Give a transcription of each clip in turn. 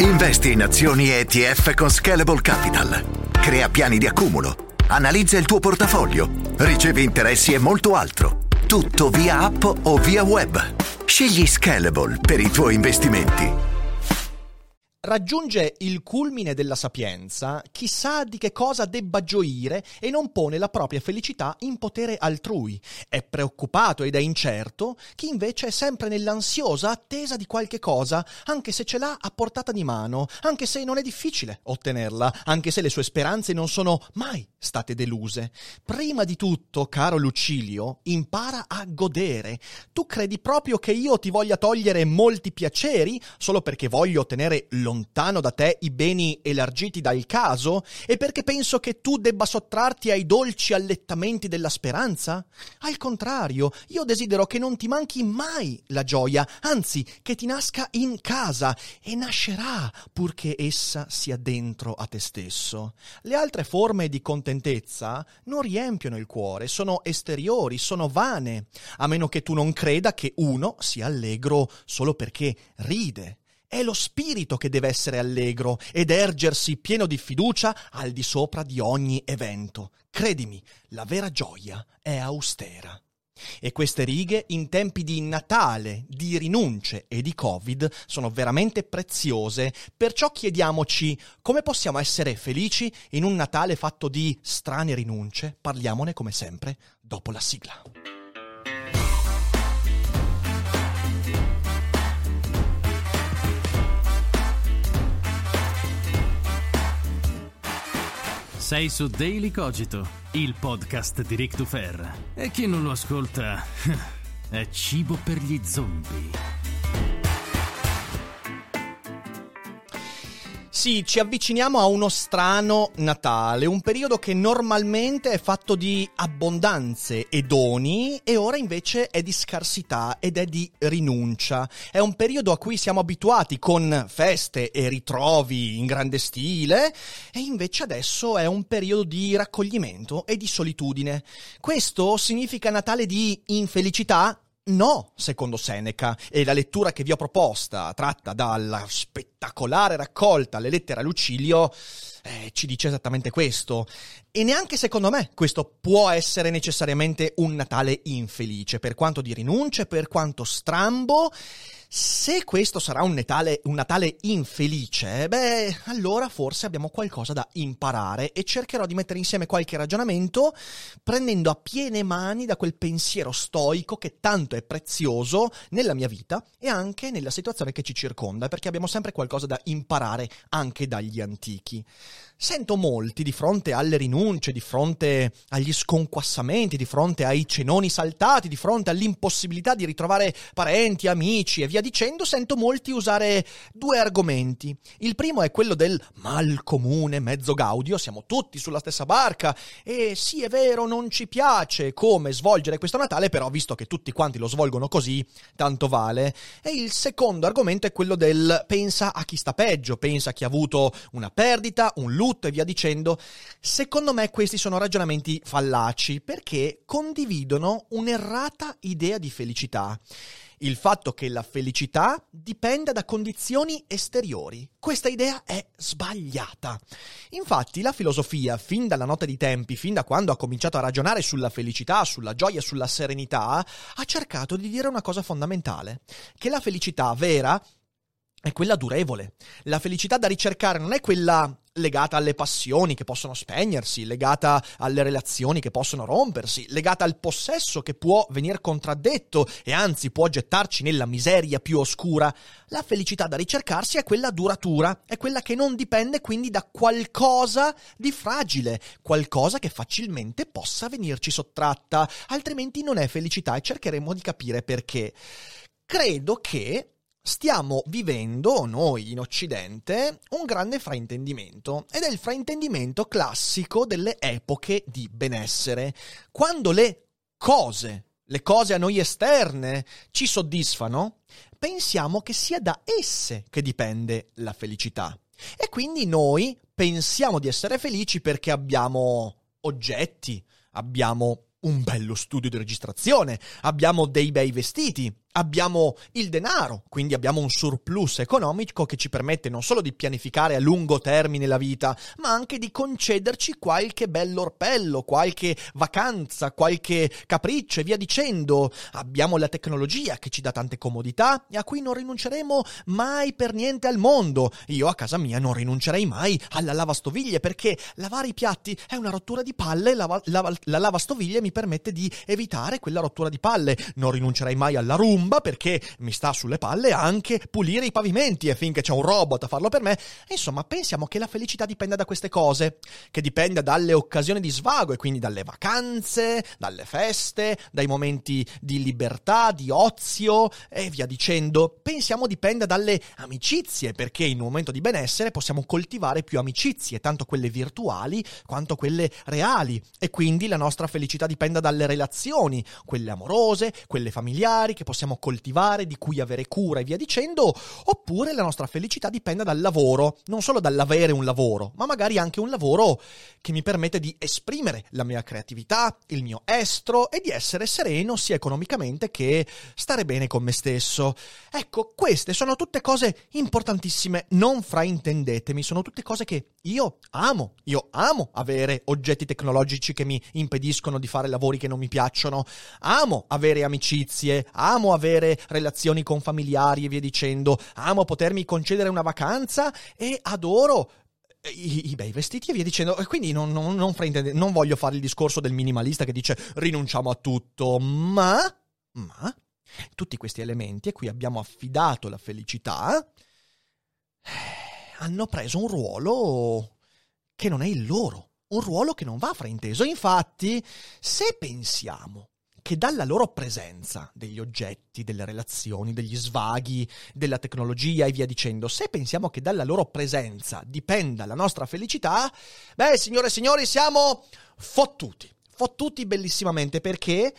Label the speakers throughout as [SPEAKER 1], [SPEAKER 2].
[SPEAKER 1] Investi in azioni ETF con Scalable Capital. Crea piani di accumulo. Analizza il tuo portafoglio. Ricevi interessi e molto altro. Tutto via app o via web. Scegli Scalable per i tuoi investimenti.
[SPEAKER 2] Raggiunge il culmine della sapienza chi sa di che cosa debba gioire e non pone la propria felicità in potere altrui. È preoccupato ed è incerto chi invece è sempre nell'ansiosa attesa di qualche cosa, anche se ce l'ha a portata di mano, anche se non è difficile ottenerla, anche se le sue speranze non sono mai state deluse. Prima di tutto, caro Lucilio, impara a godere. Tu credi proprio che io ti voglia togliere molti piaceri solo perché voglio ottenere lo lontano da te i beni elargiti dal caso? E perché penso che tu debba sottrarti ai dolci allettamenti della speranza? Al contrario, io desidero che non ti manchi mai la gioia, anzi che ti nasca in casa e nascerà purché essa sia dentro a te stesso. Le altre forme di contentezza non riempiono il cuore, sono esteriori, sono vane, a meno che tu non creda che uno sia allegro solo perché ride è lo spirito che deve essere allegro ed ergersi pieno di fiducia al di sopra di ogni evento. Credimi, la vera gioia è austera. E queste righe in tempi di Natale, di rinunce e di Covid sono veramente preziose, perciò chiediamoci come possiamo essere felici in un Natale fatto di strane rinunce. Parliamone come sempre dopo la sigla.
[SPEAKER 3] Sei su Daily Cogito, il podcast di Rick Dufer. E chi non lo ascolta è cibo per gli zombie.
[SPEAKER 2] Sì, ci avviciniamo a uno strano Natale, un periodo che normalmente è fatto di abbondanze e doni e ora invece è di scarsità ed è di rinuncia. È un periodo a cui siamo abituati con feste e ritrovi in grande stile e invece adesso è un periodo di raccoglimento e di solitudine. Questo significa Natale di infelicità, No, secondo Seneca, e la lettura che vi ho proposta, tratta dalla spettacolare raccolta Le lettere a Lucilio, eh, ci dice esattamente questo. E neanche secondo me questo può essere necessariamente un Natale infelice, per quanto di rinunce, per quanto strambo se questo sarà un Natale, un Natale infelice, beh, allora forse abbiamo qualcosa da imparare e cercherò di mettere insieme qualche ragionamento prendendo a piene mani da quel pensiero stoico che tanto è prezioso nella mia vita e anche nella situazione che ci circonda, perché abbiamo sempre qualcosa da imparare anche dagli antichi. Sento molti di fronte alle rinunce, di fronte agli sconquassamenti, di fronte ai cenoni saltati, di fronte all'impossibilità di ritrovare parenti, amici e via dicendo, sento molti usare due argomenti. Il primo è quello del mal comune mezzo gaudio, siamo tutti sulla stessa barca e sì è vero non ci piace come svolgere questo Natale, però visto che tutti quanti lo svolgono così, tanto vale. E il secondo argomento è quello del pensa a chi sta peggio, pensa a chi ha avuto una perdita, un lutto, lutto e via dicendo, secondo me questi sono ragionamenti fallaci perché condividono un'errata idea di felicità il fatto che la felicità dipenda da condizioni esteriori. Questa idea è sbagliata. Infatti la filosofia, fin dalla nota di tempi, fin da quando ha cominciato a ragionare sulla felicità, sulla gioia, sulla serenità, ha cercato di dire una cosa fondamentale, che la felicità vera è quella durevole. La felicità da ricercare non è quella legata alle passioni che possono spegnersi, legata alle relazioni che possono rompersi, legata al possesso che può venire contraddetto e anzi può gettarci nella miseria più oscura. La felicità da ricercarsi è quella duratura, è quella che non dipende quindi da qualcosa di fragile, qualcosa che facilmente possa venirci sottratta, altrimenti non è felicità e cercheremo di capire perché. Credo che stiamo vivendo, noi in Occidente, un grande fraintendimento ed è il fraintendimento classico delle epoche di benessere, quando le cose, le cose a noi esterne, ci soddisfano, pensiamo che sia da esse che dipende la felicità. E quindi noi pensiamo di essere felici perché abbiamo oggetti, abbiamo un bello studio di registrazione, abbiamo dei bei vestiti, abbiamo il denaro, quindi abbiamo un surplus economico che ci permette non solo di pianificare a lungo termine la vita, ma anche di concederci qualche bell'orpello, qualche vacanza, qualche capriccio e via dicendo. Abbiamo la tecnologia che ci dà tante comodità e a cui non rinunceremo mai per niente al mondo. Io a casa mia non rinuncerei mai alla lavastoviglie perché lavare i piatti è una rottura di palle, la, la, la lavastoviglie mi permette di evitare quella rottura di palle. Non rinuncerei mai alla rumba bomba perché mi sta sulle palle anche pulire i pavimenti e finché c'è un robot a farlo per me. Insomma, pensiamo che la felicità dipenda da queste cose, che dipenda dalle occasioni di svago e quindi dalle vacanze, dalle feste, dai momenti di libertà, di ozio e via dicendo. Pensiamo dipenda dalle amicizie, perché in un momento di benessere possiamo coltivare più amicizie, tanto quelle virtuali quanto quelle reali e quindi la nostra felicità dipenda dalle relazioni, quelle amorose, quelle familiari che possiamo coltivare, di cui avere cura e via dicendo, oppure la nostra felicità dipenda dal lavoro, non solo dall'avere un lavoro, ma magari anche un lavoro che mi permette di esprimere la mia creatività, il mio estro e di essere sereno sia economicamente che stare bene con me stesso. Ecco, queste sono tutte cose importantissime, non fraintendetemi, sono tutte cose che io amo, io amo avere oggetti tecnologici che mi impediscono di fare lavori che non mi piacciono, amo avere amicizie, amo avere relazioni con familiari e via dicendo, amo potermi concedere una vacanza e adoro i, i, bei vestiti e via dicendo. E quindi non, non, non, non, voglio fare il discorso del minimalista che dice rinunciamo a tutto, ma, ma tutti questi elementi a cui abbiamo affidato la felicità eh, hanno preso un ruolo che non è il loro. Un ruolo che non va frainteso. Infatti, se pensiamo che dalla loro presenza degli oggetti, delle relazioni, degli svaghi, della tecnologia e via dicendo, se pensiamo che dalla loro presenza dipenda la nostra felicità, beh, signore e signori, siamo fottuti, fottuti bellissimamente perché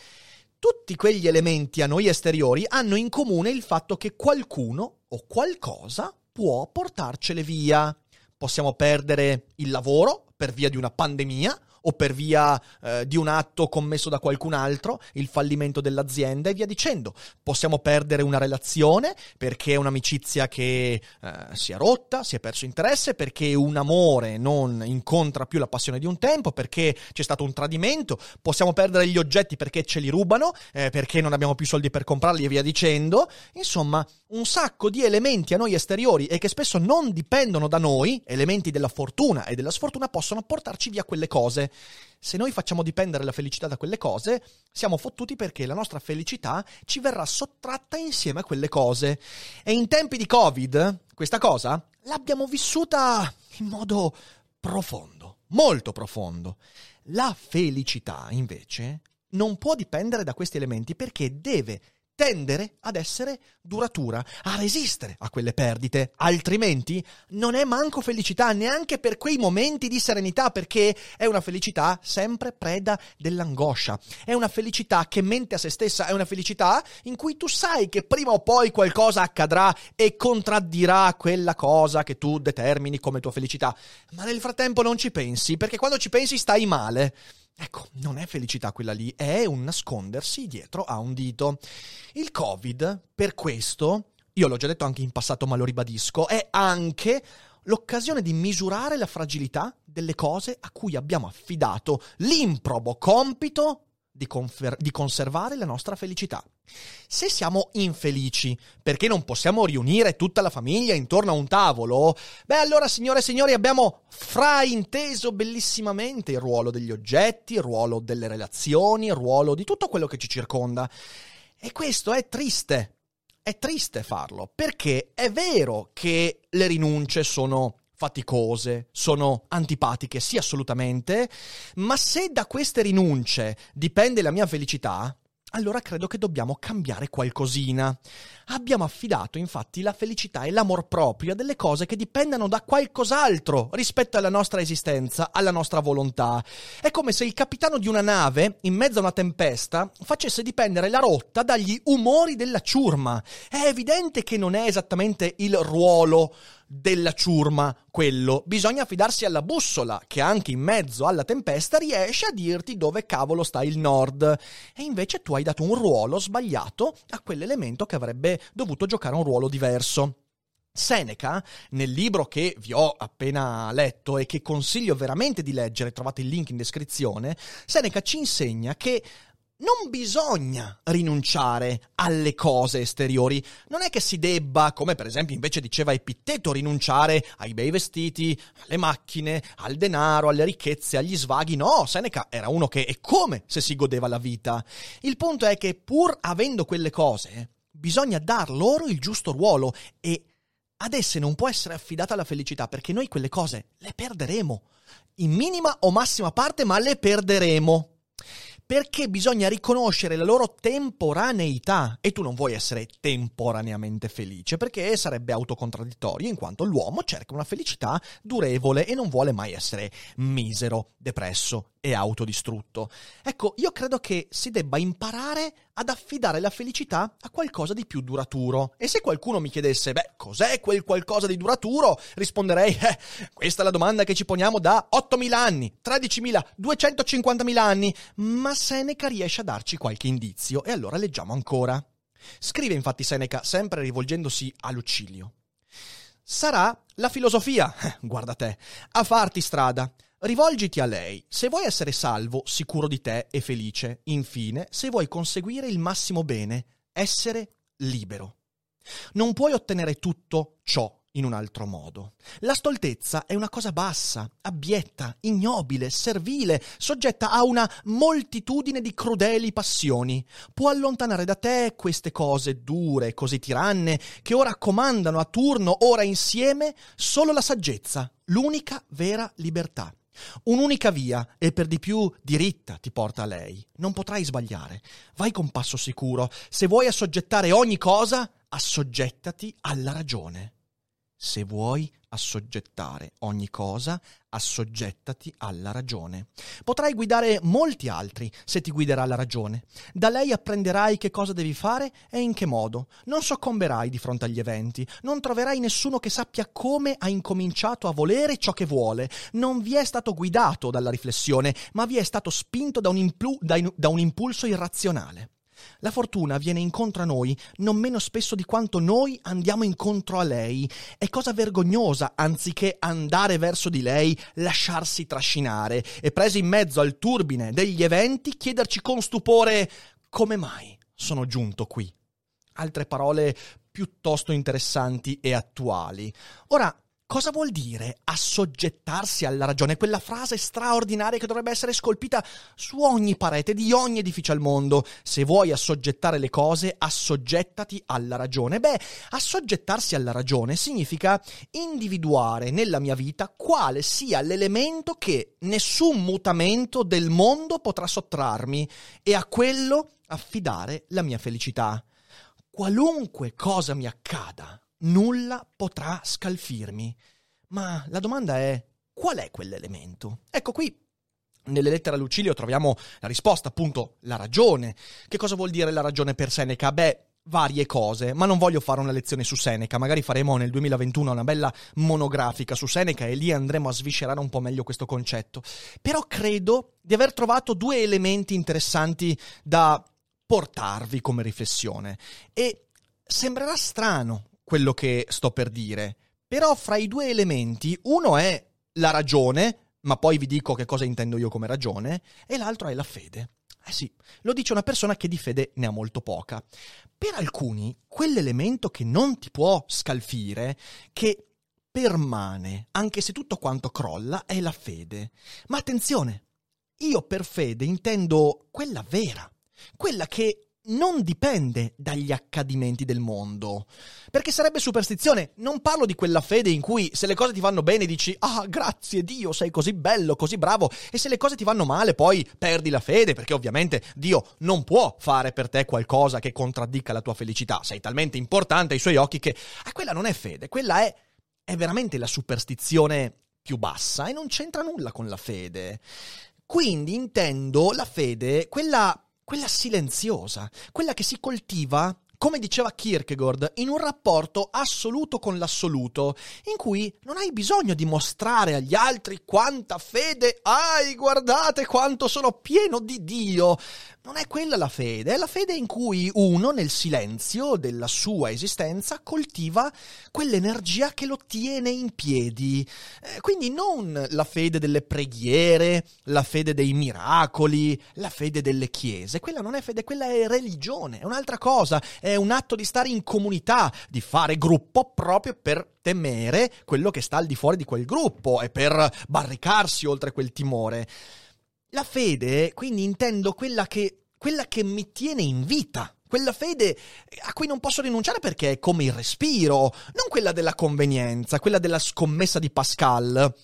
[SPEAKER 2] tutti quegli elementi a noi esteriori hanno in comune il fatto che qualcuno o qualcosa può portarcele via. Possiamo perdere il lavoro per via di una pandemia, o per via eh, di un atto commesso da qualcun altro, il fallimento dell'azienda e via dicendo. Possiamo perdere una relazione perché è un'amicizia che eh, si è rotta, si è perso interesse, perché un amore non incontra più la passione di un tempo, perché c'è stato un tradimento. Possiamo perdere gli oggetti perché ce li rubano, eh, perché non abbiamo più soldi per comprarli e via dicendo. Insomma, un sacco di elementi a noi esteriori e che spesso non dipendono da noi, elementi della fortuna e della sfortuna, possono portarci via quelle cose. Se noi facciamo dipendere la felicità da quelle cose, siamo fottuti perché la nostra felicità ci verrà sottratta insieme a quelle cose. E in tempi di Covid, questa cosa l'abbiamo vissuta in modo profondo, molto profondo. La felicità, invece, non può dipendere da questi elementi perché deve tendere ad essere duratura, a resistere a quelle perdite, altrimenti non è manco felicità neanche per quei momenti di serenità, perché è una felicità sempre preda dell'angoscia, è una felicità che mente a se stessa, è una felicità in cui tu sai che prima o poi qualcosa accadrà e contraddirà quella cosa che tu determini come tua felicità, ma nel frattempo non ci pensi, perché quando ci pensi stai male. Ecco, non è felicità quella lì, è un nascondersi dietro a un dito. Il Covid, per questo, io l'ho già detto anche in passato, ma lo ribadisco, è anche l'occasione di misurare la fragilità delle cose a cui abbiamo affidato l'improbo compito di, confer- di conservare la nostra felicità. Se siamo infelici perché non possiamo riunire tutta la famiglia intorno a un tavolo, beh allora signore e signori abbiamo frainteso bellissimamente il ruolo degli oggetti, il ruolo delle relazioni, il ruolo di tutto quello che ci circonda. E questo è triste. È triste farlo perché è vero che le rinunce sono faticose, sono antipatiche, sì assolutamente, ma se da queste rinunce dipende la mia felicità, allora credo che dobbiamo cambiare qualcosina. Abbiamo affidato infatti la felicità e l'amor proprio a delle cose che dipendano da qualcos'altro rispetto alla nostra esistenza, alla nostra volontà. È come se il capitano di una nave, in mezzo a una tempesta, facesse dipendere la rotta dagli umori della ciurma. È evidente che non è esattamente il ruolo della ciurma quello, bisogna affidarsi alla bussola che anche in mezzo alla tempesta riesce a dirti dove cavolo sta il nord. E invece tu hai dato un ruolo sbagliato a quell'elemento che avrebbe dovuto giocare un ruolo diverso. Seneca, nel libro che vi ho appena letto e che consiglio veramente di leggere, trovate il link in descrizione, Seneca ci insegna che non bisogna rinunciare alle cose esteriori. Non è che si debba, come per esempio invece diceva Epitteto, rinunciare ai bei vestiti, alle macchine, al denaro, alle ricchezze, agli svaghi. No, Seneca era uno che è come se si godeva la vita. Il punto è che pur avendo quelle cose, bisogna dar loro il giusto ruolo e ad esse non può essere affidata la felicità perché noi quelle cose le perderemo. In minima o massima parte, ma le perderemo perché bisogna riconoscere la loro temporaneità. E tu non vuoi essere temporaneamente felice perché sarebbe autocontradittorio in quanto l'uomo cerca una felicità durevole e non vuole mai essere misero, depresso e autodistrutto. Ecco, io credo che si debba imparare ad affidare la felicità a qualcosa di più duraturo. E se qualcuno mi chiedesse, beh, cos'è quel qualcosa di duraturo? Risponderei, eh, questa è la domanda che ci poniamo da 8.000 anni, 13.000, 250.000 anni, ma Seneca riesce a darci qualche indizio e allora leggiamo ancora. Scrive infatti Seneca, sempre rivolgendosi a Lucilio. Sarà la filosofia, guarda te, a farti strada. Rivolgiti a lei se vuoi essere salvo, sicuro di te e felice. Infine, se vuoi conseguire il massimo bene, essere libero. Non puoi ottenere tutto ciò in un altro modo. La stoltezza è una cosa bassa, abbietta, ignobile, servile, soggetta a una moltitudine di crudeli passioni. Può allontanare da te queste cose dure, così tiranne, che ora comandano a turno, ora insieme, solo la saggezza, l'unica vera libertà. Un'unica via, e per di più diritta, ti porta a lei. Non potrai sbagliare. Vai con passo sicuro. Se vuoi assoggettare ogni cosa, assoggettati alla ragione. Se vuoi assoggettare ogni cosa, assoggettati alla ragione. Potrai guidare molti altri se ti guiderà la ragione. Da lei apprenderai che cosa devi fare e in che modo. Non soccomberai di fronte agli eventi, non troverai nessuno che sappia come ha incominciato a volere ciò che vuole. Non vi è stato guidato dalla riflessione, ma vi è stato spinto da un, implu- da in- da un impulso irrazionale. La fortuna viene incontro a noi non meno spesso di quanto noi andiamo incontro a lei. È cosa vergognosa, anziché andare verso di lei, lasciarsi trascinare e presi in mezzo al turbine degli eventi, chiederci con stupore come mai sono giunto qui. Altre parole piuttosto interessanti e attuali. Ora, Cosa vuol dire assoggettarsi alla ragione? Quella frase straordinaria che dovrebbe essere scolpita su ogni parete di ogni edificio al mondo. Se vuoi assoggettare le cose, assoggettati alla ragione. Beh, assoggettarsi alla ragione significa individuare nella mia vita quale sia l'elemento che nessun mutamento del mondo potrà sottrarmi e a quello affidare la mia felicità. Qualunque cosa mi accada, nulla potrà scalfirmi. Ma la domanda è qual è quell'elemento? Ecco qui nelle lettere a Lucilio troviamo la risposta, appunto, la ragione. Che cosa vuol dire la ragione per Seneca? Beh, varie cose, ma non voglio fare una lezione su Seneca, magari faremo nel 2021 una bella monografica su Seneca e lì andremo a sviscerare un po' meglio questo concetto. Però credo di aver trovato due elementi interessanti da portarvi come riflessione e sembrerà strano quello che sto per dire. Però fra i due elementi, uno è la ragione, ma poi vi dico che cosa intendo io come ragione, e l'altro è la fede. Eh sì, lo dice una persona che di fede ne ha molto poca. Per alcuni, quell'elemento che non ti può scalfire, che permane, anche se tutto quanto crolla, è la fede. Ma attenzione, io per fede intendo quella vera, quella che non dipende dagli accadimenti del mondo. Perché sarebbe superstizione. Non parlo di quella fede in cui se le cose ti vanno bene dici ah grazie Dio sei così bello, così bravo e se le cose ti vanno male poi perdi la fede perché ovviamente Dio non può fare per te qualcosa che contraddica la tua felicità. Sei talmente importante ai suoi occhi che ah, quella non è fede, quella è, è veramente la superstizione più bassa e non c'entra nulla con la fede. Quindi intendo la fede, quella quella silenziosa, quella che si coltiva come diceva Kierkegaard, in un rapporto assoluto con l'assoluto, in cui non hai bisogno di mostrare agli altri quanta fede hai, guardate quanto sono pieno di Dio. Non è quella la fede, è la fede in cui uno, nel silenzio della sua esistenza, coltiva quell'energia che lo tiene in piedi. Eh, quindi non la fede delle preghiere, la fede dei miracoli, la fede delle chiese. Quella non è fede, quella è religione, è un'altra cosa, è un atto di stare in comunità, di fare gruppo proprio per temere quello che sta al di fuori di quel gruppo e per barricarsi oltre quel timore. La fede, quindi intendo quella che, quella che mi tiene in vita, quella fede a cui non posso rinunciare perché è come il respiro, non quella della convenienza, quella della scommessa di Pascal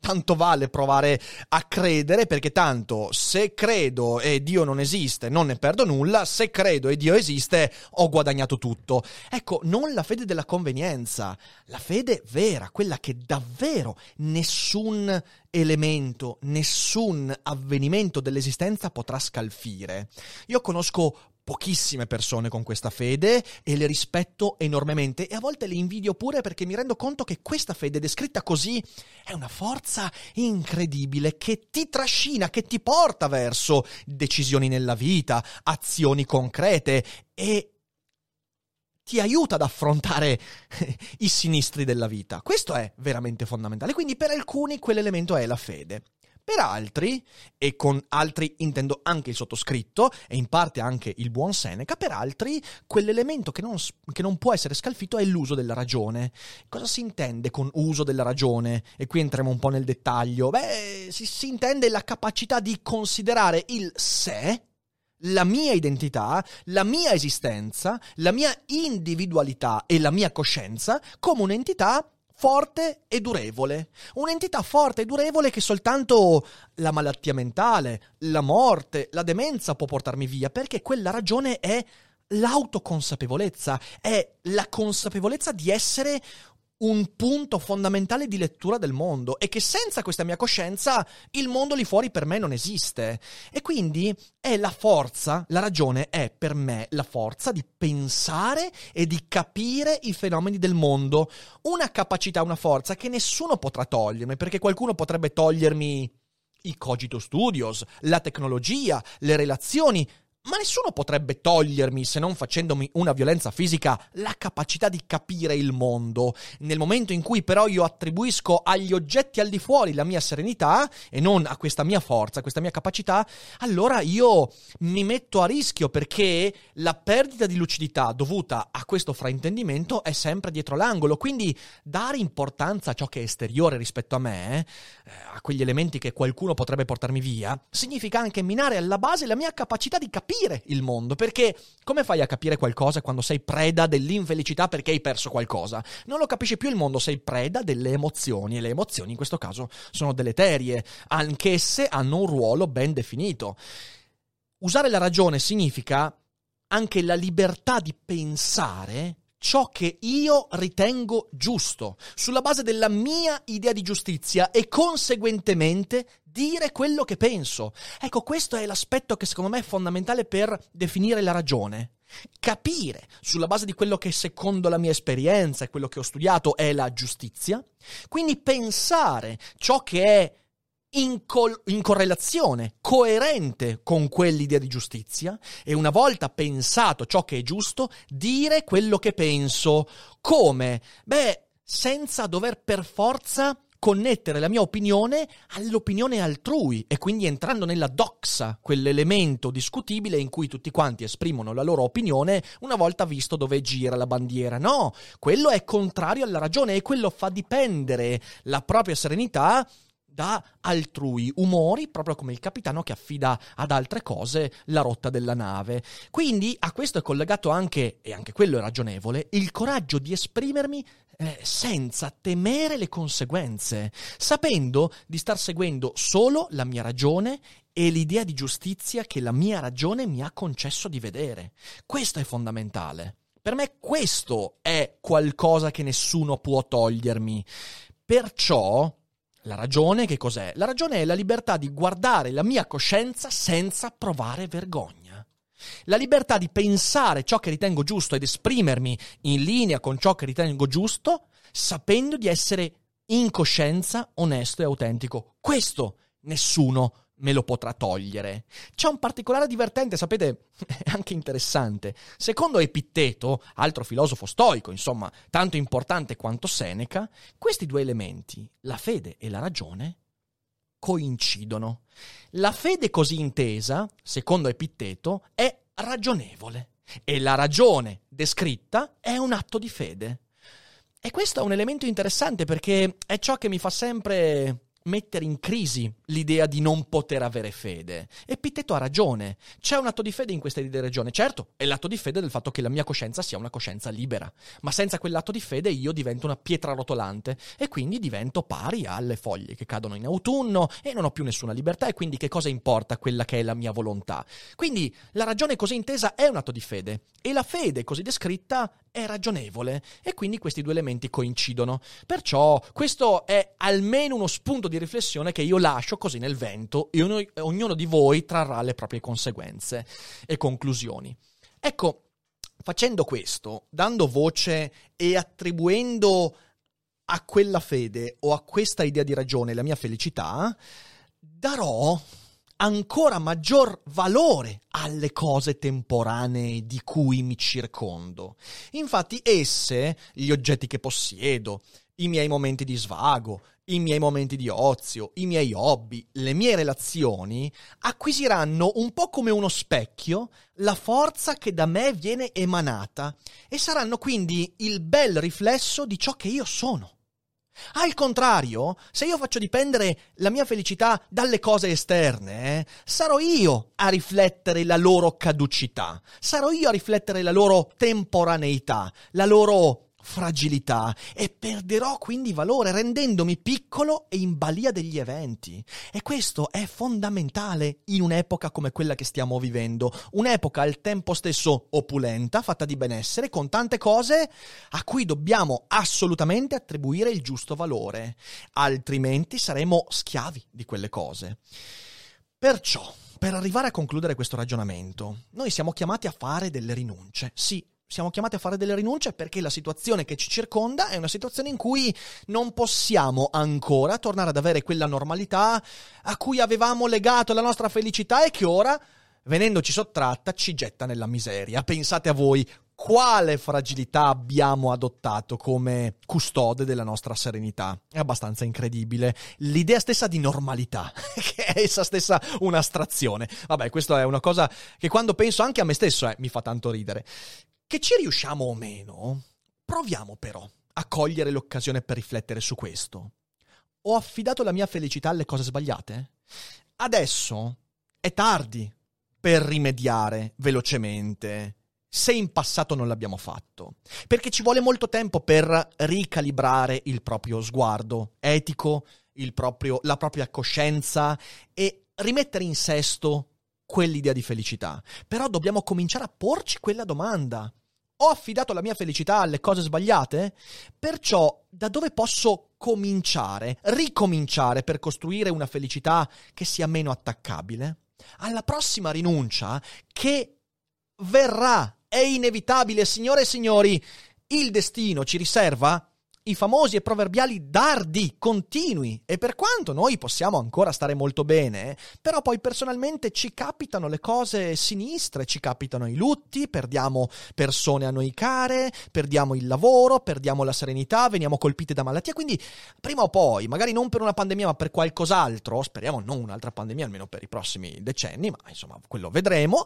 [SPEAKER 2] tanto vale provare a credere perché tanto se credo e Dio non esiste non ne perdo nulla, se credo e Dio esiste ho guadagnato tutto. Ecco, non la fede della convenienza, la fede vera, quella che davvero nessun elemento, nessun avvenimento dell'esistenza potrà scalfire. Io conosco pochissime persone con questa fede e le rispetto enormemente e a volte le invidio pure perché mi rendo conto che questa fede descritta così è una forza incredibile che ti trascina, che ti porta verso decisioni nella vita, azioni concrete e ti aiuta ad affrontare i sinistri della vita. Questo è veramente fondamentale. Quindi per alcuni quell'elemento è la fede. Per altri, e con altri intendo anche il sottoscritto e in parte anche il buon Seneca, per altri quell'elemento che non, che non, può essere scalfito è l'uso della ragione. Cosa si intende con uso della ragione? E qui entriamo un po' nel dettaglio. Beh, si, si intende la capacità di considerare il sé la mia identità, la mia esistenza, la mia individualità e la mia coscienza come un'entità forte e durevole. Un'entità forte e durevole che soltanto la malattia mentale, la morte, la demenza può portarmi via, perché quella ragione è l'autoconsapevolezza, è la consapevolezza di essere un punto fondamentale di lettura del mondo e che senza questa mia coscienza il mondo lì fuori per me non esiste. E quindi è la forza, la ragione è per me la forza di pensare e di capire i fenomeni del mondo. Una capacità, una forza che nessuno potrà togliermi, perché qualcuno potrebbe togliermi i cogito studios, la tecnologia, le relazioni, ma nessuno potrebbe togliermi, se non facendomi una violenza fisica, la capacità di capire il mondo. Nel momento in cui però io attribuisco agli oggetti al di fuori la mia serenità e non a questa mia forza, a questa mia capacità, allora io mi metto a rischio perché la perdita di lucidità dovuta a questo fraintendimento è sempre dietro l'angolo. Quindi dare importanza a ciò che è esteriore rispetto a me, eh, a quegli elementi che qualcuno potrebbe portarmi via, significa anche minare alla base la mia capacità di capire capire il mondo, perché come fai a capire qualcosa quando sei preda dell'infelicità perché hai perso qualcosa? Non lo capisci più il mondo, sei preda delle emozioni e le emozioni in questo caso sono deleterie, anch'esse hanno un ruolo ben definito. Usare la ragione significa anche la libertà di pensare ciò che io ritengo giusto, sulla base della mia idea di giustizia e conseguentemente dire quello che penso. Ecco, questo è l'aspetto che secondo me è fondamentale per definire la ragione. Capire sulla base di quello che secondo la mia esperienza e quello che ho studiato è la giustizia, quindi pensare ciò che è in, col- in, correlazione, coerente con quell'idea di giustizia e una volta pensato ciò che è giusto, dire quello che penso. Come? Beh, senza dover per forza connettere la mia opinione all'opinione altrui e quindi entrando nella doxa, quell'elemento discutibile in cui tutti quanti esprimono la loro opinione una volta visto dove gira la bandiera. No, quello è contrario alla ragione e quello fa dipendere la propria serenità da altrui umori, proprio come il capitano che affida ad altre cose la rotta della nave. Quindi a questo è collegato anche, e anche quello è ragionevole, il coraggio di esprimermi eh, senza temere le conseguenze, sapendo di star seguendo solo la mia ragione e l'idea di giustizia che la mia ragione mi ha concesso di vedere. Questo è fondamentale. Per me questo è qualcosa che nessuno può togliermi. Perciò la ragione che cos'è? La ragione è la libertà di guardare la mia coscienza senza provare vergogna. La libertà di pensare ciò che ritengo giusto ed esprimermi in linea con ciò che ritengo giusto, sapendo di essere in coscienza, onesto e autentico. Questo nessuno me lo potrà togliere. C'è un particolare divertente, sapete, anche interessante. Secondo Epitteto, altro filosofo stoico, insomma, tanto importante quanto Seneca, questi due elementi, la fede e la ragione, coincidono. La fede così intesa, secondo Epitteto, è ragionevole e la ragione descritta è un atto di fede. E questo è un elemento interessante perché è ciò che mi fa sempre mettere in crisi l'idea di non poter avere fede. Epitteto ha ragione. C'è un atto di fede in questa idea di ragione. Certo, è l'atto di fede del fatto che la mia coscienza sia una coscienza libera. Ma senza quell'atto di fede io divento una pietra rotolante e quindi divento pari alle foglie che cadono in autunno e non ho più nessuna libertà e quindi che cosa importa quella che è la mia volontà? Quindi la ragione così intesa è un atto di fede e la fede così descritta è ragionevole e quindi questi due elementi coincidono. Perciò questo è almeno uno spunto di riflessione che io lascio così nel vento e ognuno, ognuno di voi trarrà le proprie conseguenze e conclusioni. Ecco, facendo questo, dando voce e attribuendo a quella fede o a questa idea di ragione la mia felicità, darò ancora maggior valore alle cose temporanee di cui mi circondo. Infatti esse, gli oggetti che possiedo, i miei momenti di svago, i miei momenti di ozio, i miei hobby, le mie relazioni, acquisiranno un po' come uno specchio la forza che da me viene emanata e saranno quindi il bel riflesso di ciò che io sono. Al contrario, se io faccio dipendere la mia felicità dalle cose esterne, sarò io a riflettere la loro caducità, sarò io a riflettere la loro temporaneità, la loro fragilità e perderò quindi valore rendendomi piccolo e in balia degli eventi. E questo è fondamentale in un'epoca come quella che stiamo vivendo, un'epoca al tempo stesso opulenta, fatta di benessere, con tante cose a cui dobbiamo assolutamente attribuire il giusto valore, altrimenti saremo schiavi di quelle cose. Perciò, per arrivare a concludere questo ragionamento, noi siamo chiamati a fare delle rinunce. Sì, siamo chiamati a fare delle rinunce perché la situazione che ci circonda è una situazione in cui non possiamo ancora tornare ad avere quella normalità a cui avevamo legato la nostra felicità e che ora, venendoci sottratta, ci getta nella miseria. Pensate a voi quale fragilità abbiamo adottato come custode della nostra serenità. È abbastanza incredibile. L'idea stessa di normalità, che è essa stessa un'astrazione. Vabbè, questa è una cosa che quando penso anche a me stesso eh, mi fa tanto ridere. Che ci riusciamo o meno, proviamo però a cogliere l'occasione per riflettere su questo. Ho affidato la mia felicità alle cose sbagliate? Adesso è tardi per rimediare velocemente se in passato non l'abbiamo fatto, perché ci vuole molto tempo per ricalibrare il proprio sguardo etico, proprio, la propria coscienza e rimettere in sesto quell'idea di felicità. Però dobbiamo cominciare a porci quella domanda ho affidato la mia felicità alle cose sbagliate? Perciò da dove posso cominciare, ricominciare per costruire una felicità che sia meno attaccabile? Alla prossima rinuncia che verrà, è inevitabile, signore e signori, il destino ci riserva i famosi e proverbiali dardi continui. E per quanto noi possiamo ancora stare molto bene, però poi personalmente ci capitano le cose sinistre, ci capitano i lutti, perdiamo persone a noi care, perdiamo il lavoro, perdiamo la serenità, veniamo colpiti da malattia, quindi prima o poi, magari non per una pandemia ma per qualcos'altro, speriamo non un'altra pandemia almeno per i prossimi decenni, ma insomma quello vedremo,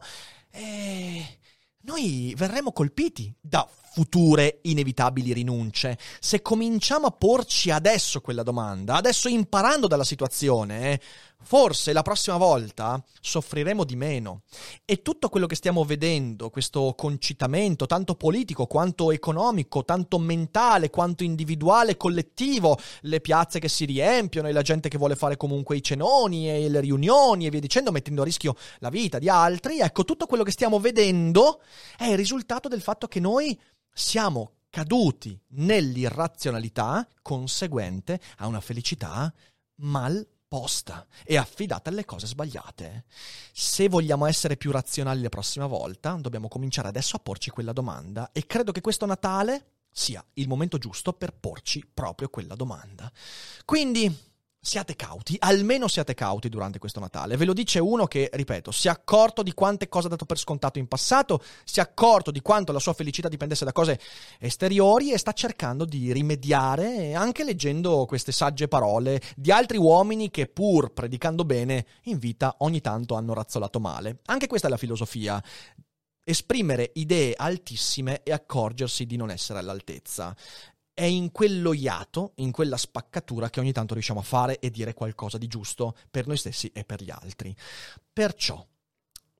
[SPEAKER 2] e noi verremo colpiti da future inevitabili rinunce. Se cominciamo a porci adesso quella domanda, adesso imparando dalla situazione, forse la prossima volta soffriremo di meno. E tutto quello che stiamo vedendo, questo concitamento, tanto politico quanto economico, tanto mentale quanto individuale, collettivo, le piazze che si riempiono e la gente che vuole fare comunque i cenoni e le riunioni e via dicendo, mettendo a rischio la vita di altri, ecco, tutto quello che stiamo vedendo è il risultato del fatto che noi siamo caduti nell'irrazionalità conseguente a una felicità mal apposta e affidate alle cose sbagliate. Se vogliamo essere più razionali la prossima volta, dobbiamo cominciare adesso a porci quella domanda e credo che questo Natale sia il momento giusto per porci proprio quella domanda. Quindi siate cauti, almeno siate cauti durante questo Natale. Ve lo dice uno che, ripeto, si è accorto di quante cose ha dato per scontato in passato, si è accorto di quanto la sua felicità dipendesse da cose esteriori e sta cercando di rimediare anche leggendo queste sagge parole di altri uomini che pur predicando bene in vita ogni tanto hanno razzolato male. Anche questa è la filosofia esprimere idee altissime e accorgersi di non essere all'altezza è in quello iato, in quella spaccatura che ogni tanto riusciamo a fare e dire qualcosa di giusto per noi stessi e per gli altri. Perciò,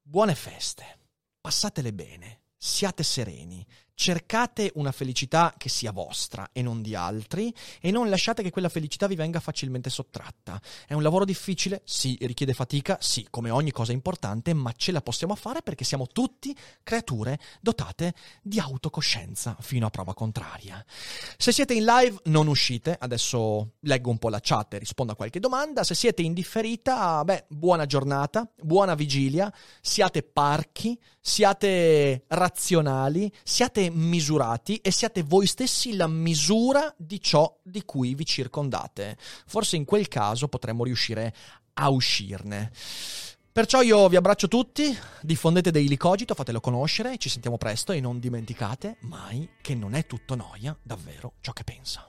[SPEAKER 2] buone feste, passatele bene, siate sereni, Cercate una felicità che sia vostra e non di altri e non lasciate che quella felicità vi venga facilmente sottratta. È un lavoro difficile? Sì, richiede fatica? Sì, come ogni cosa importante, ma ce la possiamo fare perché siamo tutti creature dotate di autocoscienza fino a prova contraria. Se siete in live non uscite, adesso leggo un po' la chat e rispondo a qualche domanda. Se siete in differita, beh, buona giornata, buona vigilia, siate parchi, siate razionali, misurati e siate voi stessi la misura di ciò di cui vi circondate. Forse in quel caso potremmo riuscire a uscirne. Perciò io vi abbraccio tutti, diffondete Daily Cogito, fatelo conoscere, ci sentiamo presto e non dimenticate mai che non è tutto noia davvero ciò che pensa.